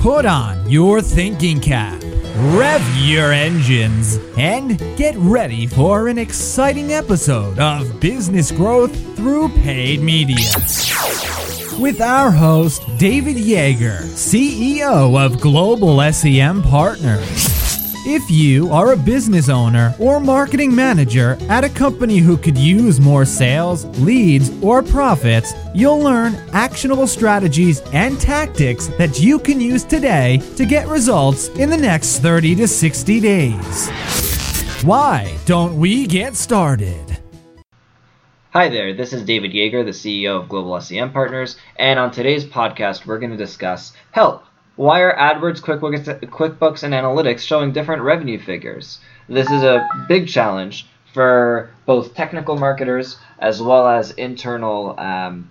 Put on your thinking cap, rev your engines, and get ready for an exciting episode of Business Growth Through Paid Media. With our host, David Yeager, CEO of Global SEM Partners. If you are a business owner or marketing manager at a company who could use more sales, leads, or profits, you'll learn actionable strategies and tactics that you can use today to get results in the next 30 to 60 days. Why don't we get started? Hi there, this is David Yeager, the CEO of Global SEM Partners, and on today's podcast, we're going to discuss help why are AdWords, QuickBooks, QuickBooks, and Analytics showing different revenue figures? This is a big challenge for both technical marketers as well as internal, um,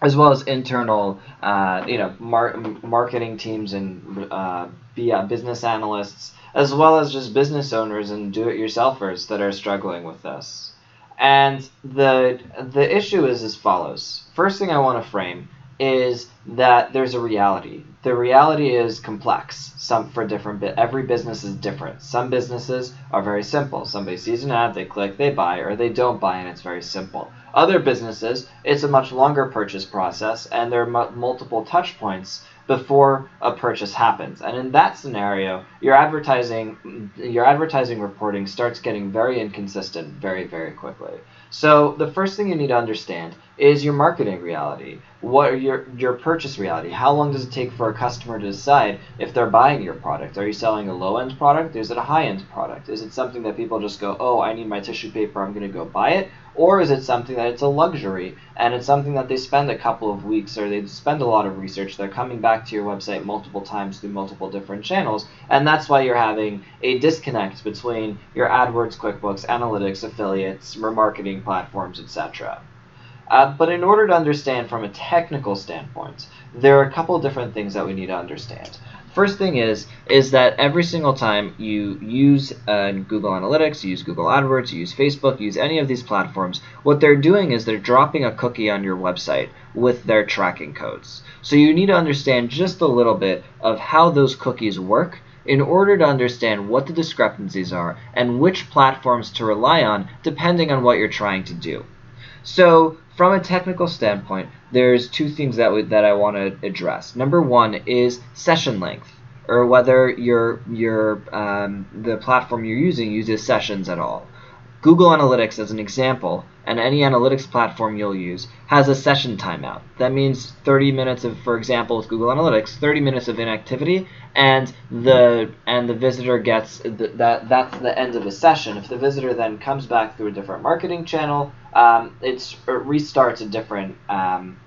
as well as internal, uh, you know, mar- marketing teams and uh, business analysts, as well as just business owners and do-it-yourselfers that are struggling with this. And the the issue is as follows. First thing I want to frame is that there's a reality. The reality is complex. Some for different bit. Every business is different. Some businesses are very simple. Somebody sees an ad, they click, they buy, or they don't buy, and it's very simple. Other businesses, it's a much longer purchase process, and there are m- multiple touch points before a purchase happens. And in that scenario, your advertising your advertising reporting starts getting very inconsistent very very quickly. So the first thing you need to understand is your marketing reality. What are your your purchase reality? How long does it take for a customer to decide if they're buying your product? Are you selling a low end product? Is it a high end product? Is it something that people just go, "Oh, I need my tissue paper, I'm going to go buy it?" Or is it something that it's a luxury and it's something that they spend a couple of weeks or they spend a lot of research, they're coming back to your website multiple times through multiple different channels, and that's why you're having a disconnect between your AdWords, QuickBooks, Analytics, affiliates, remarketing platforms, etc. Uh, but in order to understand from a technical standpoint, there are a couple different things that we need to understand. First thing is is that every single time you use uh, Google Analytics, you use Google AdWords, you use Facebook, you use any of these platforms, what they're doing is they're dropping a cookie on your website with their tracking codes. So you need to understand just a little bit of how those cookies work in order to understand what the discrepancies are and which platforms to rely on depending on what you're trying to do. So, from a technical standpoint, there's two things that that I want to address. Number one is session length, or whether your your um, the platform you're using uses sessions at all. Google Analytics, as an example, and any analytics platform you'll use, has a session timeout. That means 30 minutes of, for example, with Google Analytics, 30 minutes of inactivity, and the and the visitor gets the, that that's the end of the session. If the visitor then comes back through a different marketing channel, um, it restarts a different. Um,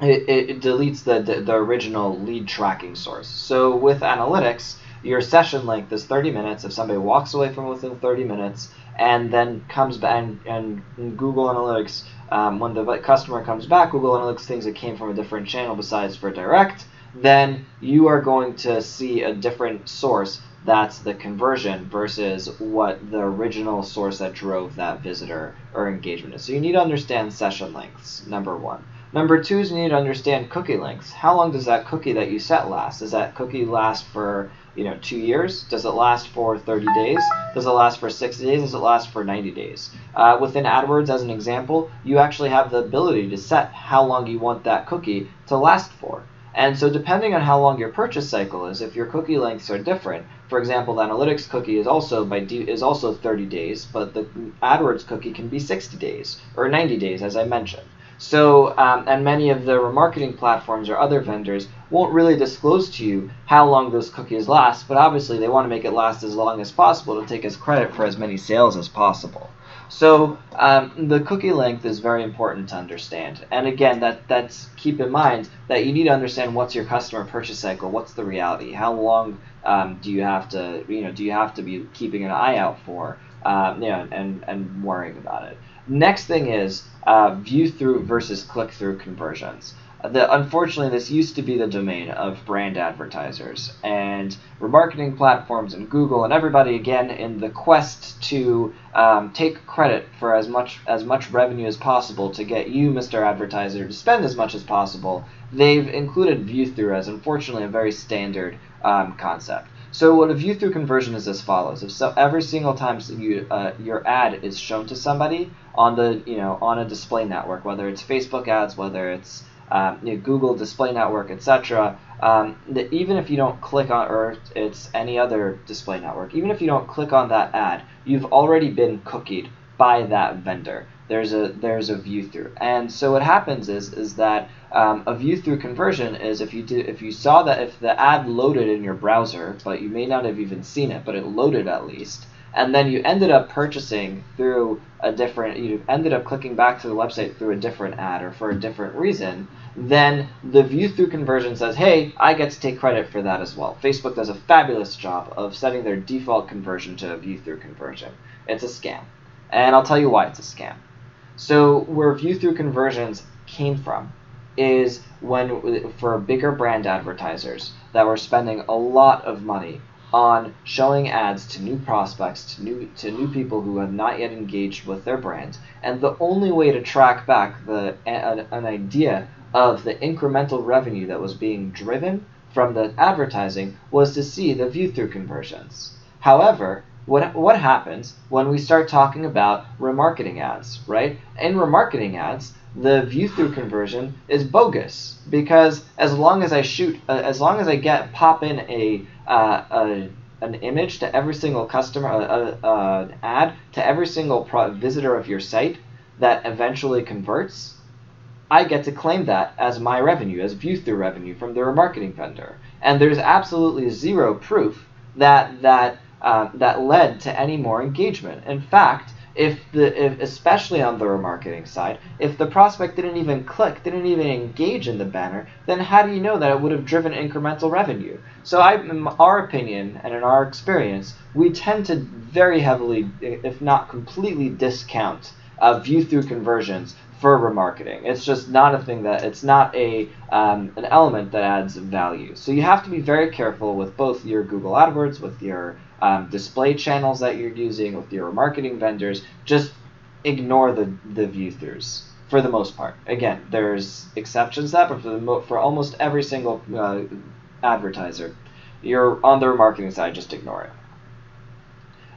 it, it, deletes the, the the original lead tracking source. So with analytics, your session length is 30 minutes. If somebody walks away from within 30 minutes and then comes back and, and Google Analytics, um, when the customer comes back, Google Analytics thinks it came from a different channel besides for direct, then you are going to see a different source that's the conversion versus what the original source that drove that visitor or engagement is. So you need to understand session lengths, number one. Number two is you need to understand cookie lengths. How long does that cookie that you set last? Does that cookie last for you know two years? Does it last for 30 days? Does it last for 60 days? Does it last for 90 days? Uh, within AdWords, as an example, you actually have the ability to set how long you want that cookie to last for. And so depending on how long your purchase cycle is, if your cookie lengths are different, for example, the analytics cookie is also by is also 30 days, but the AdWords cookie can be 60 days or 90 days, as I mentioned. So, um, and many of the remarketing platforms or other vendors won't really disclose to you how long those cookies last, but obviously they want to make it last as long as possible to take as credit for as many sales as possible. So um, the cookie length is very important to understand. And again, that that's keep in mind that you need to understand what's your customer purchase cycle, what's the reality, how long um, do you have to you know do you have to be keeping an eye out for, um, you know, and and worrying about it. Next thing is uh, view through versus click through conversions. the, unfortunately, this used to be the domain of brand advertisers and remarketing platforms and Google and everybody again in the quest to um, take credit for as much as much revenue as possible to get you, Mr. Advertiser, to spend as much as possible. They've included view through as unfortunately a very standard um, concept. So what a view through conversion is as follows: if so, every single time you, uh, your ad is shown to somebody on the you know on a display network, whether it's Facebook ads, whether it's um, you know, Google Display Network, etc. Um, even if you don't click on, or it's any other display network, even if you don't click on that ad, you've already been cookied by that vendor. There's a there's a view through, and so what happens is is that um, a view through conversion is if you if you saw that if the ad loaded in your browser, but you may not have even seen it, but it loaded at least, and then you ended up purchasing through a different you ended up clicking back to the website through a different ad or for a different reason then the view through conversion says, hey, I get to take credit for that as well. Facebook does a fabulous job of setting their default conversion to a view through conversion. It's a scam. And I'll tell you why it's a scam. So, where view through conversions came from is when, for bigger brand advertisers that were spending a lot of money on showing ads to new prospects, to new to new people who have not yet engaged with their brand, and the only way to track back the an, an idea of the incremental revenue that was being driven from the advertising was to see the view through conversions. However, what, what happens when we start talking about remarketing ads, right? In remarketing ads, the view through conversion is bogus because as long as I shoot, uh, as long as I get pop in a, uh, a an image to every single customer, uh, uh, ad to every single pro- visitor of your site that eventually converts, I get to claim that as my revenue, as view through revenue from the remarketing vendor. And there's absolutely zero proof that that uh, that led to any more engagement. In fact, if the if, especially on the remarketing side, if the prospect didn't even click, didn't even engage in the banner, then how do you know that it would have driven incremental revenue? So, I, in our opinion and in our experience, we tend to very heavily, if not completely, discount uh, view through conversions for remarketing. It's just not a thing that it's not a um, an element that adds value. So you have to be very careful with both your Google AdWords, with your um, display channels that you're using, with your marketing vendors. Just ignore the the view throughs for the most part. Again, there's exceptions to that, but for the mo- for almost every single uh, advertiser, you're on the remarketing side. Just ignore it.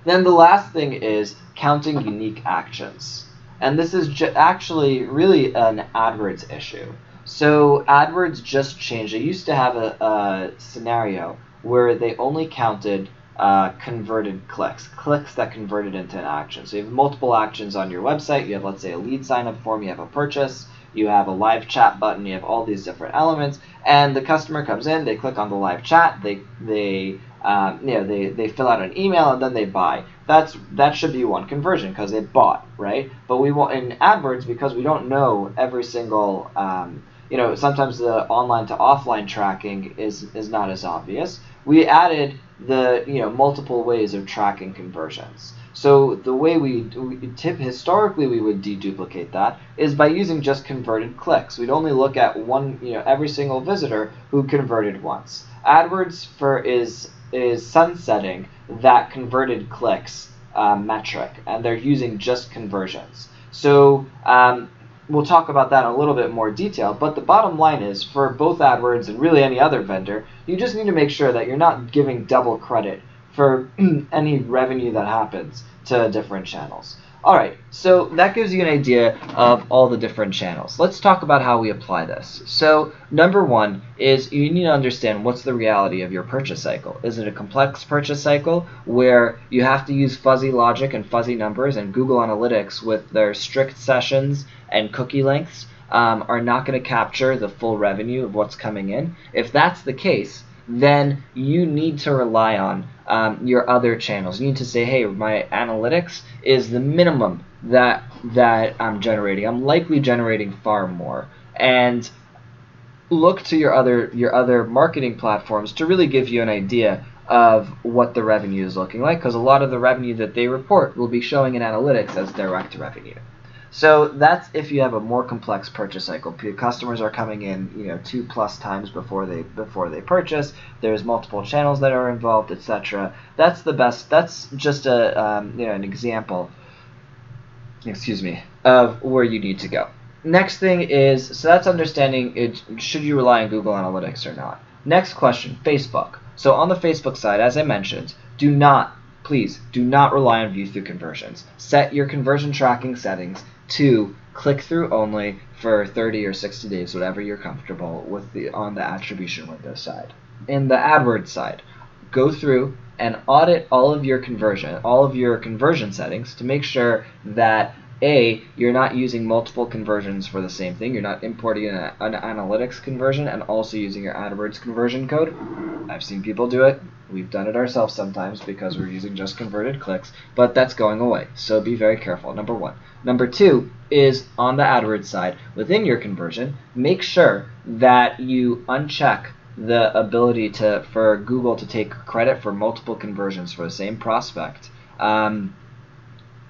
Then the last thing is counting unique actions. And this is ju- actually really an AdWords issue. So AdWords just changed. They used to have a, a scenario where they only counted uh, converted clicks, clicks that converted into an action. So you have multiple actions on your website. You have, let's say, a lead sign up form, you have a purchase, you have a live chat button, you have all these different elements, and the customer comes in, they click on the live chat, they they um, you know they, they fill out an email and then they buy. That's that should be one conversion because they bought right? But we want in adwords because we don't know every single um, you know sometimes the online to offline tracking is is not as obvious. We added the you know multiple ways of tracking conversions. So the way we, we tip historically we would deduplicate that is by using just converted clicks. We'd only look at one you know every single visitor who converted once. Adwords for is is sunsetting that converted clicks uh, metric, and they're using just conversions. So um, we'll talk about that in a little bit more detail. But the bottom line is, for both AdWords and really any other vendor, you just need to make sure that you're not giving double credit for any revenue that happens to different channels. All right, so that gives you an idea of all the different channels. Let's talk about how we apply this. So number one is you need to understand what's the reality of your purchase cycle. Is it a complex purchase cycle where you have to use fuzzy logic and fuzzy numbers and Google Analytics with their strict sessions and cookie lengths um, are not going to capture the full revenue of what's coming in? If that's the case, then you need to rely on um, your other channels. You need to say, hey, my analytics is the minimum that that I'm generating. I'm likely generating far more, and look to your other your other marketing platforms to really give you an idea of what the revenue is looking like because a lot of the revenue that they report will be showing in analytics as direct revenue. So that's if you have a more complex purchase cycle. Customers are coming in, you know, two plus times before they before they purchase. There's multiple channels that are involved, etc. That's the best. That's just a um, you know an example. Excuse me of where you need to go. Next thing is so that's understanding it. Should you rely on Google Analytics or not? Next question: Facebook. So on the Facebook side, as I mentioned, do not please do not rely on view through conversions. Set your conversion tracking settings to click through only for 30 or 60 days, whatever you're comfortable with the on the attribution window side. In the AdWords side, go through and audit all of your conversion, all of your conversion settings to make sure that a, you're not using multiple conversions for the same thing. You're not importing an, an, analytics conversion and also using your AdWords conversion code. I've seen people do it. We've done it ourselves sometimes because we're using just converted clicks, but that's going away. So be very careful. Number one. Number two is on the AdWords side, within your conversion, make sure that you uncheck the ability to for Google to take credit for multiple conversions for the same prospect. Um,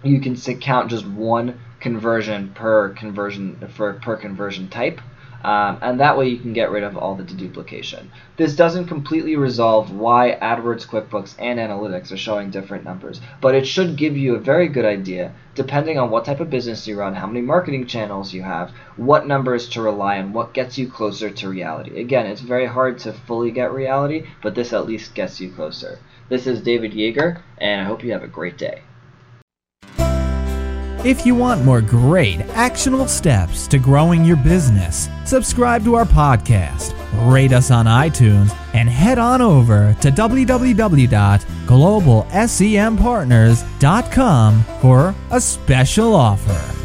you can count just one conversion per conversion for per conversion type. Um, and that way you can get rid of all the deduplication. This doesn't completely resolve why AdWords, QuickBooks, and Analytics are showing different numbers, but it should give you a very good idea, depending on what type of business you run, how many marketing channels you have, what numbers to rely on, what gets you closer to reality. Again, it's very hard to fully get reality, but this at least gets you closer. This is David Yeager, and I hope you have a great day. If you want more great, actionable steps to growing your business, subscribe to our podcast, rate us on iTunes, and head on over to www.globalsempartners.com for a special offer.